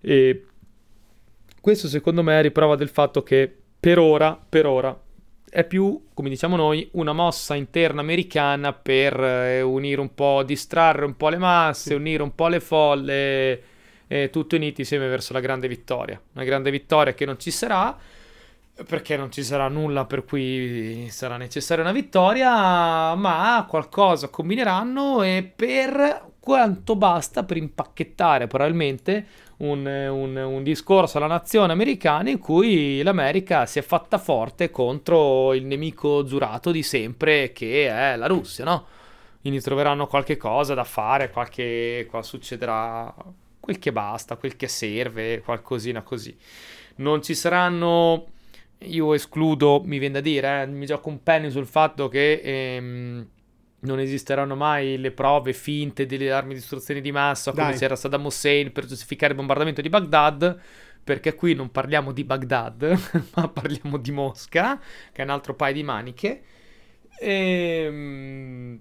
B: E questo secondo me è riprova del fatto che per ora, per ora, è più, come diciamo noi, una mossa interna americana per eh, unire un po', distrarre un po' le masse, sì. unire un po' le folle, e tutti uniti insieme verso la grande vittoria. Una grande vittoria che non ci sarà, perché non ci sarà nulla per cui sarà necessaria una vittoria, ma qualcosa combineranno e per quanto basta per impacchettare probabilmente un, un, un, discorso alla nazione americana in cui l'America si è fatta forte contro il nemico giurato di sempre che è la Russia, no? Quindi troveranno qualche cosa da fare, qualche, qua succederà quel che basta, quel che serve, qualcosina così. Non ci saranno, io escludo, mi viene da dire, eh, mi gioco un penny sul fatto che... Ehm, non esisteranno mai le prove finte delle armi di distruzione di massa come Dai. c'era Saddam Hussein per giustificare il bombardamento di Baghdad perché qui non parliamo di Baghdad [LAUGHS] ma parliamo di Mosca che è un altro paio di maniche e, ehm,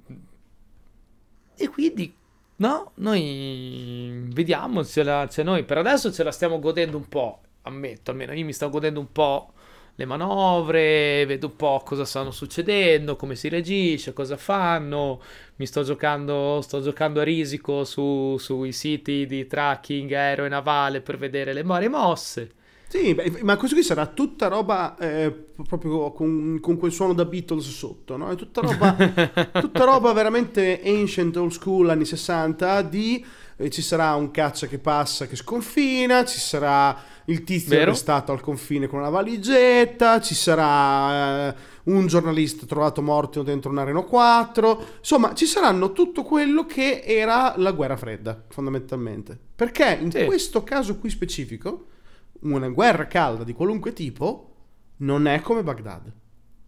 B: e quindi no noi vediamo ce la, cioè noi per adesso ce la stiamo godendo un po' ammetto almeno io mi sto godendo un po' le manovre, vedo un po' cosa stanno succedendo, come si reagisce, cosa fanno. Mi sto giocando, sto giocando a risico su, sui siti di tracking aereo e navale per vedere le varie mosse.
A: Sì, beh, ma questo qui sarà tutta roba eh, proprio con, con, quel suono da Beatles sotto, no? È tutta roba, [LAUGHS] tutta roba veramente ancient, old school, anni 60, di ci sarà un caccia che passa, che sconfina, ci sarà il tizio Vero? arrestato al confine con una valigetta, ci sarà eh, un giornalista trovato morto dentro un Areno 4, insomma ci saranno tutto quello che era la guerra fredda, fondamentalmente. Perché in sì. questo caso qui specifico una guerra calda di qualunque tipo non è come Baghdad.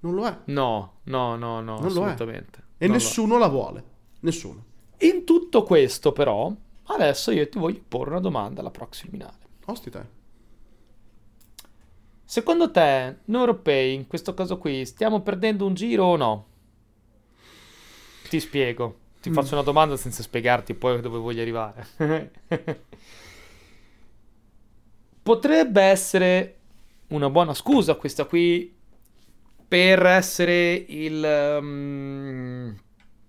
A: Non lo è.
B: No, no, no, no, non assolutamente.
A: E non nessuno la vuole. Nessuno.
B: In tutto questo, però, adesso io ti voglio porre una domanda alla prossima finale.
A: Ostite.
B: Secondo te, noi europei, in questo caso qui, stiamo perdendo un giro o no? Ti spiego. Ti mm. faccio una domanda senza spiegarti poi dove voglio arrivare. [LAUGHS] potrebbe essere una buona scusa questa qui per essere il... Um,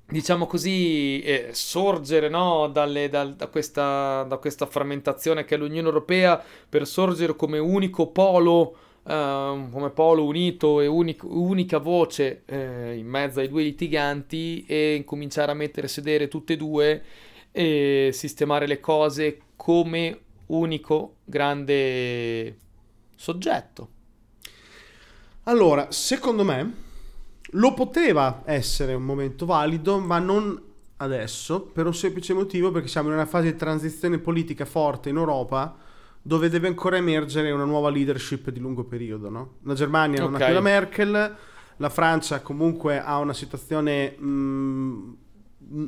B: diciamo così, eh, sorgere no, dalle, dal, da, questa, da, questa, frammentazione che è l'Unione Europea per sorgere come unico polo, uh, come polo unito e unic, unica voce eh, in mezzo ai due litiganti e incominciare a mettere sedere tutte e due e sistemare le cose come unico grande soggetto.
A: Allora, secondo me lo poteva essere un momento valido, ma non adesso, per un semplice motivo, perché siamo in una fase di transizione politica forte in Europa dove deve ancora emergere una nuova leadership di lungo periodo. No? La Germania non okay. ha più la Merkel, la Francia comunque ha una situazione mh, mm,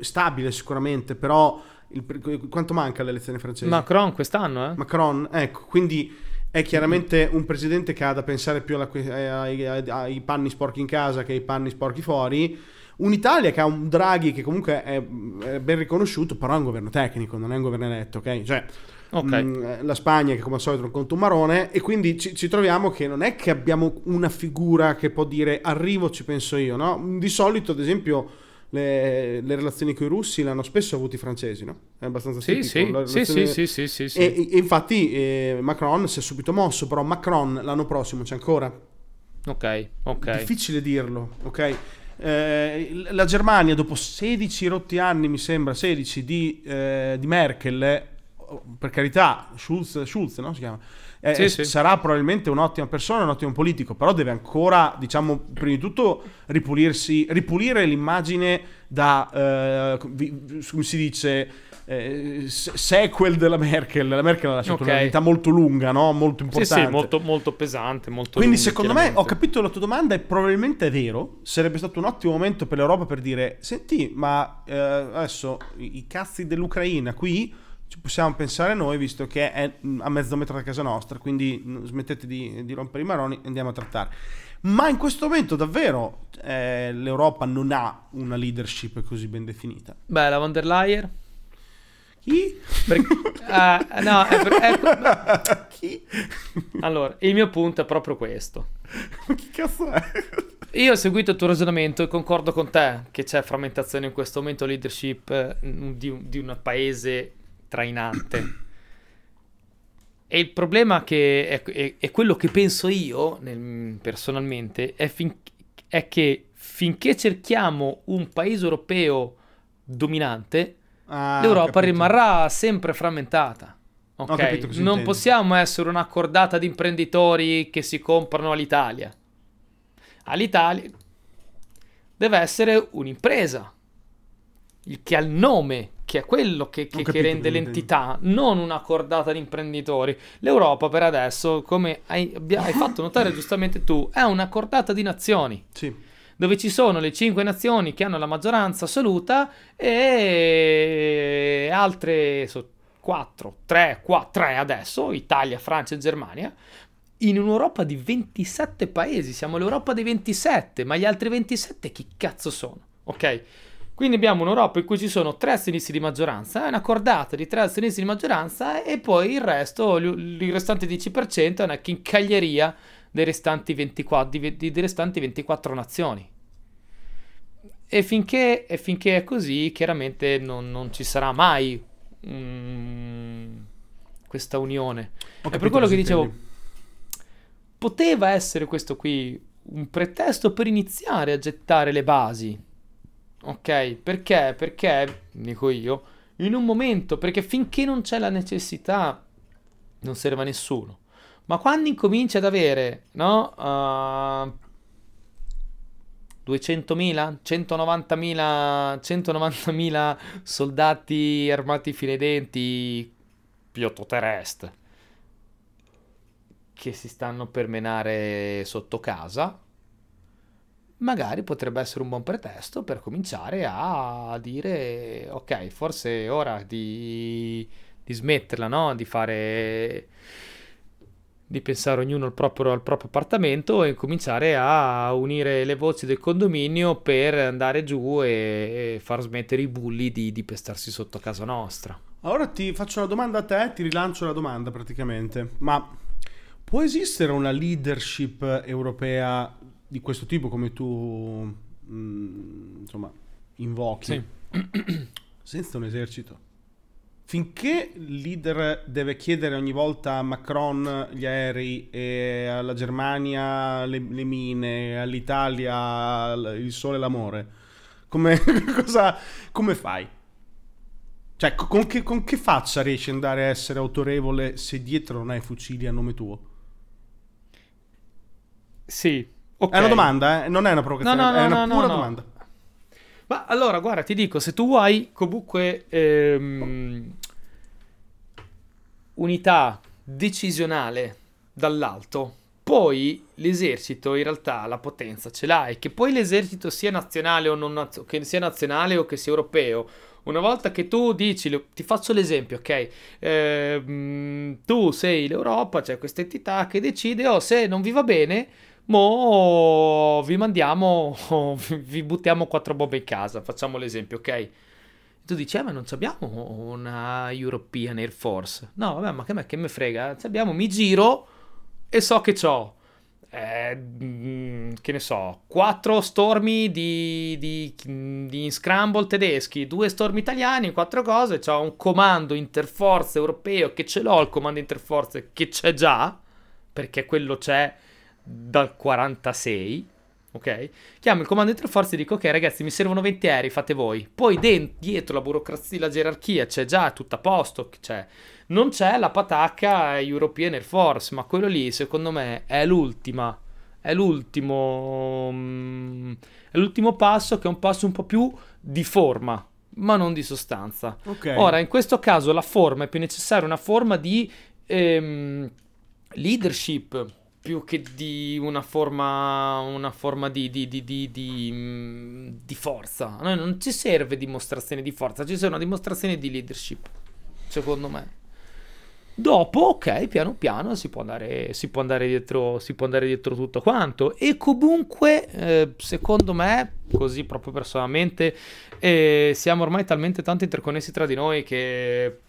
A: stabile sicuramente, però il, quanto manca alle elezioni francesi?
B: Macron quest'anno, eh?
A: Macron, ecco, quindi è chiaramente un presidente che ha da pensare più alla, ai, ai, ai, panni sporchi in casa che ai panni sporchi fuori. Un'Italia che ha un Draghi che comunque è, è ben riconosciuto, però è un governo tecnico, non è un governo eletto, ok? Cioè, Okay. Mh, mm, la Spagna che come al solito non conta un marone e quindi ci, ci, troviamo che non è che abbiamo una figura che può dire arrivo ci penso io no? di solito ad esempio le, le, relazioni con i russi l'hanno spesso avuto i francesi, no? È abbastanza
B: sì, sì, relazione... sì, sì, sì, sì, sì,
A: E, e infatti eh, Macron si è subito mosso, però Macron l'anno prossimo c'è ancora.
B: Ok, ok.
A: Difficile dirlo, ok? Eh, la Germania dopo 16 rotti anni, mi sembra, 16 di, eh, di Merkel, per carità, Schulz, Schulz no? Si chiama eh, sì, sì. sarà probabilmente un'ottima persona, un ottimo politico, però deve ancora, diciamo, prima di tutto ripulirsi, ripulire l'immagine da, eh, come si dice, eh, sequel della Merkel. La Merkel ha lasciato okay. una vita molto lunga, no? molto importante.
B: Sì, sì, molto, molto pesante. Molto
A: Quindi,
B: lungo,
A: secondo me, ho capito la tua domanda e probabilmente è vero. Sarebbe stato un ottimo momento per l'Europa per dire: Senti, ma eh, adesso i cazzi dell'Ucraina qui ci possiamo pensare noi, visto che è a mezzo metro da casa nostra, quindi smettete di, di rompere i maroni e andiamo a trattare. Ma in questo momento davvero eh, l'Europa non ha una leadership così ben definita.
B: Beh, la von der Leyen?
A: Chi?
B: Perché, [LAUGHS] uh, no, è, è, [LAUGHS] Chi? Allora, il mio punto è proprio questo.
A: Ma [LAUGHS] chi cazzo è?
B: Io ho seguito il tuo ragionamento e concordo con te che c'è frammentazione in questo momento leadership eh, di, di un paese trainante. E il problema che è, è, è quello che penso io nel, personalmente è, fin, è, che finché cerchiamo un paese europeo dominante, ah, l'Europa rimarrà sempre frammentata. Ok, non possiamo essere una cordata di imprenditori che si comprano all'Italia. All'Italia deve essere un'impresa che ha il nome che è quello che, che, che rende l'entità, non una cordata di imprenditori. L'Europa per adesso, come hai, hai fatto notare giustamente tu, è una cordata di nazioni.
A: Sì
B: dove ci sono le cinque nazioni che hanno la maggioranza assoluta e altre so, 4, 3, 4, 3 adesso, Italia, Francia e Germania, in un'Europa di 27 paesi, siamo l'Europa dei 27, ma gli altri 27 chi cazzo sono? Ok? Quindi abbiamo un'Europa in cui ci sono tre azionisti di maggioranza, una cordata di tre azionisti di maggioranza e poi il resto, il restante 10% è una chincaglieria dei restanti 24, di, di, dei restanti 24 nazioni. E finché, e finché, è così, chiaramente non, non ci sarà mai um, questa unione. È per quello che dicevo, poteva essere questo qui un pretesto per iniziare a gettare le basi. Ok? Perché? Perché, dico io, in un momento, perché finché non c'è la necessità, non serve a nessuno. Ma quando incominci ad avere, no? Uh, 200.000, 190.000, 190.000 soldati armati fine denti, Piotto Terest, che si stanno per menare sotto casa, magari potrebbe essere un buon pretesto per cominciare a dire ok, forse è ora di, di smetterla, no? Di fare di pensare ognuno al proprio, al proprio, appartamento e cominciare a unire le voci del condominio per andare giù e, e far smettere i bulli di, di pestarsi sotto casa nostra.
A: Ora ti faccio una domanda a te, ti rilancio la domanda praticamente, ma può esistere una leadership europea di questo tipo come tu mh, mm, insomma invochi sì. [CLEARS THROAT] senza un esercito? finché il leader deve chiedere ogni volta a Macron gli aerei alla Germania le, le mine, all'Italia il sole e l'amore, come, [LAUGHS] cosa, come fai? Cioè, con che, con che, faccia riesci ad andare a essere autorevole se dietro non hai fucili a nome tuo?
B: Sì,
A: okay. È una domanda, eh? non è una provocazione, no, no, no, è una pura domanda.
B: Ma allora, guarda, ti dico, se tu hai comunque ehm, unità decisionale dall'alto, poi l'esercito in realtà la potenza ce l'hai, che poi l'esercito sia nazionale o non naz- che sia nazionale o che sia europeo. Una volta che tu dici, ti faccio l'esempio, ok? Eh, tu sei l'Europa, c'è questa entità che decide, oh, se non vi va bene, Mo vi mandiamo, [LAUGHS] vi buttiamo quattro bombe in casa, facciamo l'esempio, ok? Tu dici, eh, ma non abbiamo una European Air Force. No, vabbè, ma che me, che me frega? Abbiamo, mi giro e so che ho, eh, mm, che ne so, quattro stormi di, di, di scramble tedeschi, due stormi italiani, quattro cose, ho un comando interforze europeo che ce l'ho, il comando interforze che c'è già, perché quello c'è dal 46, ok? Chiamo il comando interforze e dico ok ragazzi mi servono 20 aerei, fate voi. Poi dentro, dietro la burocrazia, la gerarchia c'è già tutto a posto, c'è. Non c'è la patacca European Air Force, ma quello lì secondo me è l'ultima, è l'ultimo, mm, è l'ultimo passo che è un passo un po' più di forma, ma non di sostanza. Okay. Ora, in questo caso la forma è più necessaria una forma di ehm, leadership più che di una forma, una forma di, di, di, di, mm, forza. A noi non ci serve dimostrazione di forza, ci serve una dimostrazione di leadership, secondo me. Dopo, ok, piano piano si può andare, si può andare, dietro, si può andare dietro tutto quanto. E comunque, eh, secondo me, così proprio personalmente, eh, siamo ormai talmente tanto interconnessi tra di noi che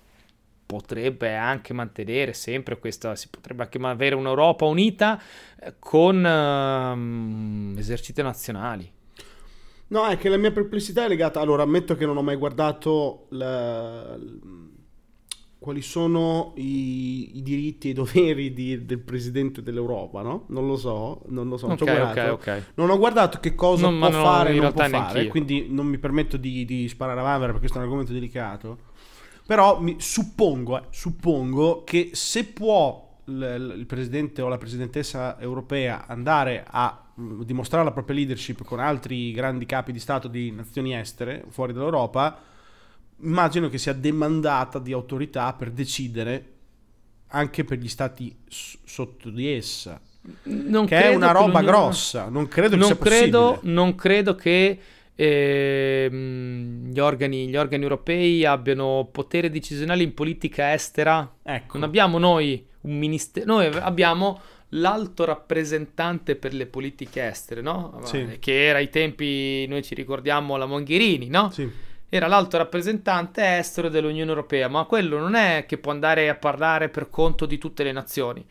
B: potrebbe anche mantenere sempre questa, si potrebbe anche avere un'Europa unita eh, con uh, eserciti nazionali.
A: No, è che la mia perplessità è legata, allora ammetto che non ho mai guardato la, quali sono i, i, diritti e i doveri di, del Presidente dell'Europa, no? Non lo so, non lo so, non, okay, okay, okay. non ho guardato che cosa non, può fare e non può fare, quindi non mi permetto di, di sparare a vanvera perché questo è un argomento delicato. Però mi, suppongo, eh, suppongo che se può il, il, presidente o la presidentessa europea andare a mm, dimostrare la propria leadership con altri grandi capi di Stato di nazioni estere fuori dall'Europa, immagino che sia demandata di autorità per decidere anche per gli stati s- sotto di essa. Non che è una roba grossa, non credo che
B: non
A: sia
B: credo,
A: possibile.
B: Non credo che eh, gli, organi, gli, organi, europei abbiano potere decisionale in politica estera. Ecco. Non abbiamo noi un ministero, noi abbiamo l'alto rappresentante per le politiche estere, no? Sì. Che era ai tempi, noi ci ricordiamo la Mongherini, no? Sì. Era l'alto rappresentante estero dell'Unione Europea, ma quello non è che può andare a parlare per conto di tutte le nazioni.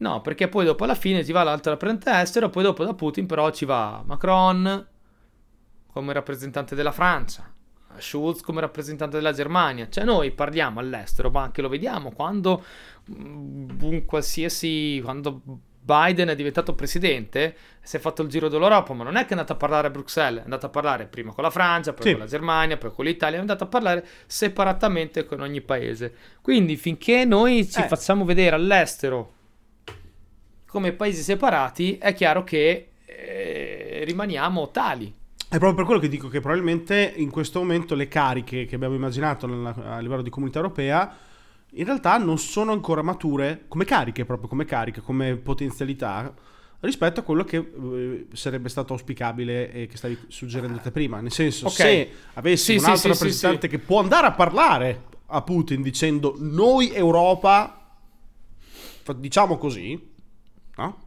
B: No, perché poi dopo alla fine ci va l'altro rappresentante estero, poi dopo da Putin però ci va Macron come rappresentante della Francia, Schulz come rappresentante della Germania. Cioè noi parliamo all'estero, ma anche lo vediamo quando mm, un qualsiasi quando Biden è diventato presidente, si è fatto il giro dell'Europa, ma non è che è andato a parlare a Bruxelles, è andato a parlare prima con la Francia, poi
A: Sì.
B: con la Germania, poi con l'Italia, è andato a parlare separatamente con ogni paese. Quindi finché noi ci
A: Eh.
B: facciamo vedere all'estero come paesi separati, è chiaro che eh, rimaniamo tali.
A: È proprio per quello che dico che probabilmente in questo momento le cariche che abbiamo immaginato a livello di comunità europea in realtà non sono ancora mature come cariche, proprio come cariche, come potenzialità rispetto a quello che eh, sarebbe stato auspicabile e che stavi suggerendo te prima. Nel senso,
B: Ok.
A: se avessi
B: Sì,
A: un
B: sì,
A: altro
B: sì, sì,
A: rappresentante che può andare a parlare a Putin dicendo noi Europa, diciamo così, no?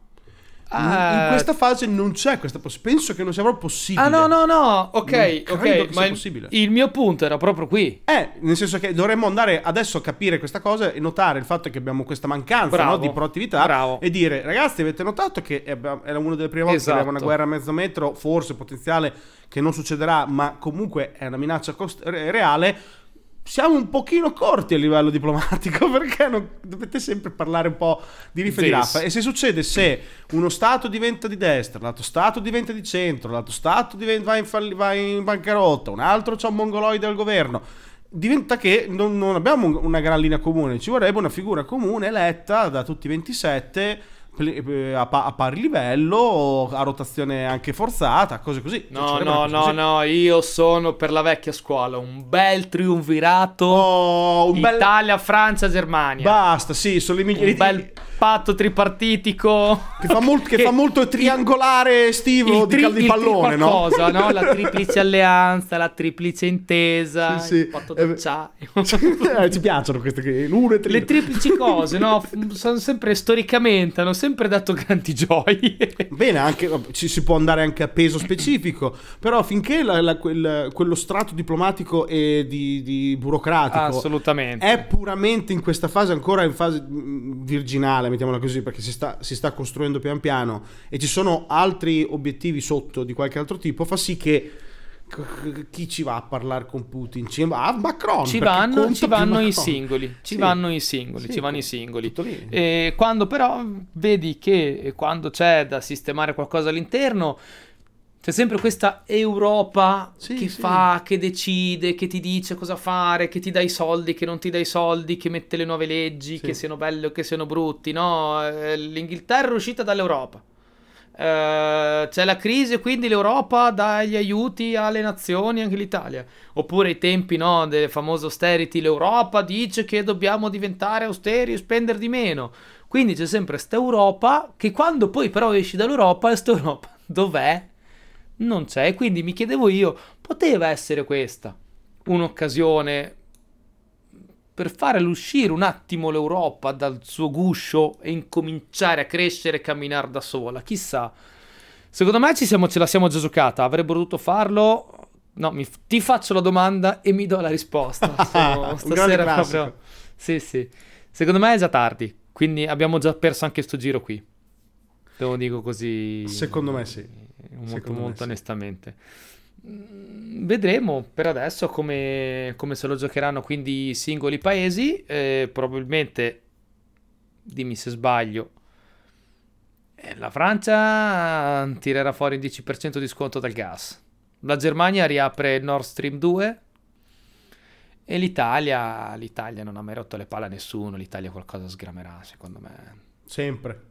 A: In- in
B: Ah,
A: questa fase non c'è questa possibilità. Penso che non sia proprio possibile.
B: Ah no, no, no, ok, ok, ma il, il mio punto era proprio qui.
A: Eh, nel senso che dovremmo andare adesso a capire questa cosa e notare il fatto che abbiamo questa mancanza no, di proattività
B: bravo.
A: e dire ragazzi avete notato che era una delle prime volte
B: Esatto.
A: che abbiamo una guerra a mezzo metro, forse potenziale che non succederà, ma comunque è una minaccia cost- re- reale. Siamo un pochino corti a livello diplomatico [LAUGHS] perché non- dovete sempre parlare un po' di riffa e di raffa. E se succede se uno Stato diventa di destra, l'altro Stato diventa di centro, l'altro Stato diventa- va, in falli- va in bancarotta, un altro c'ha un mongoloide al governo, diventa che non, non abbiamo un- una gran linea comune, ci vorrebbe una figura comune eletta da tutti i 27 pl- eh, a, pa- a pari livello, a rotazione anche forzata, cose così.
B: No, no, no,
A: così.
B: no, io sono per la vecchia scuola, un bel triunvirato
A: Oh, un bel...
B: Italia, Francia, Germania.
A: Basta, sì, sono i migliori.
B: un bel patto tripartitico.
A: Che fa, molt- che fa molto triangolare estivo di,
B: tri-
A: di
B: il
A: pallone, no?
B: qualcosa, no? La triplice [LAUGHS] alleanza, la triplice intesa,
A: Sì,
B: il patto
A: Eh,
B: d'acciaio. [LAUGHS]
A: Eh, ci piacciono queste che l'uno e tri-
B: Le triplici cose, no? Sono sempre storicamente, hanno sempre dato grandi gioie.
A: Bene, anche, ci si può andare anche a peso specifico, però finché la- la- quel- quello strato diplomatico e di, di burocratico
B: Assolutamente.
A: è puramente in questa fase, ancora in fase mm, virginale, mettiamola così, perché si sta, si sta costruendo pian piano e ci sono altri obiettivi sotto di qualche altro tipo, fa sì che chi ci va a parlare con Putin? Ci va a Macron.
B: Ci vanno, ci vanno i singoli, ci
A: Sì.
B: vanno i singoli,
A: Sì,
B: ci vanno i singoli. E quando però vedi che eh, quando c'è da sistemare qualcosa all'interno, c'è sempre questa Europa
A: Sì,
B: che
A: sì.
B: fa, che decide, che ti dice cosa fare, che ti dà i soldi, che non ti dà i soldi, che mette le nuove leggi,
A: Sì.
B: che siano belle o che siano brutti. No, Eh, l'Inghilterra è uscita dall'Europa. Eh, c'è la crisi e quindi l'Europa dà gli aiuti alle nazioni, anche l'Italia. Oppure ai tempi no, del famoso austerity, l'Europa dice che dobbiamo diventare austeri e spendere di meno. Quindi c'è sempre questa Europa che quando poi però esci dall'Europa, [LAUGHS] questa Europa dov'è? Non c'è. Quindi mi chiedevo io, poteva essere questa un'occasione per fare uscire un attimo l'Europa dal suo guscio e incominciare a crescere e camminare da sola. Chissà. Secondo me ci siamo- ce la siamo già giocata. Avrebbero dovuto farlo. No, mi- ti faccio la domanda e mi do la risposta. [LAUGHS] Sono- stasera proprio. Sì, sì. Secondo me è già tardi. Quindi abbiamo già perso anche sto giro qui. Te lo dico così.
A: Secondo me sì.
B: Molto, molto
A: sì.
B: onestamente. Mm, Vedremo per adesso come, come se lo giocheranno quindi i singoli paesi. eh, probabilmente, dimmi se sbaglio, eh, la Francia tirerà fuori il 10% di sconto dal gas. La Germania riapre Nord Stream 2. E l'Italia, l'Italia non ha mai rotto le palle a nessuno. L'Italia qualcosa sgramerà, secondo me.
A: Sempre.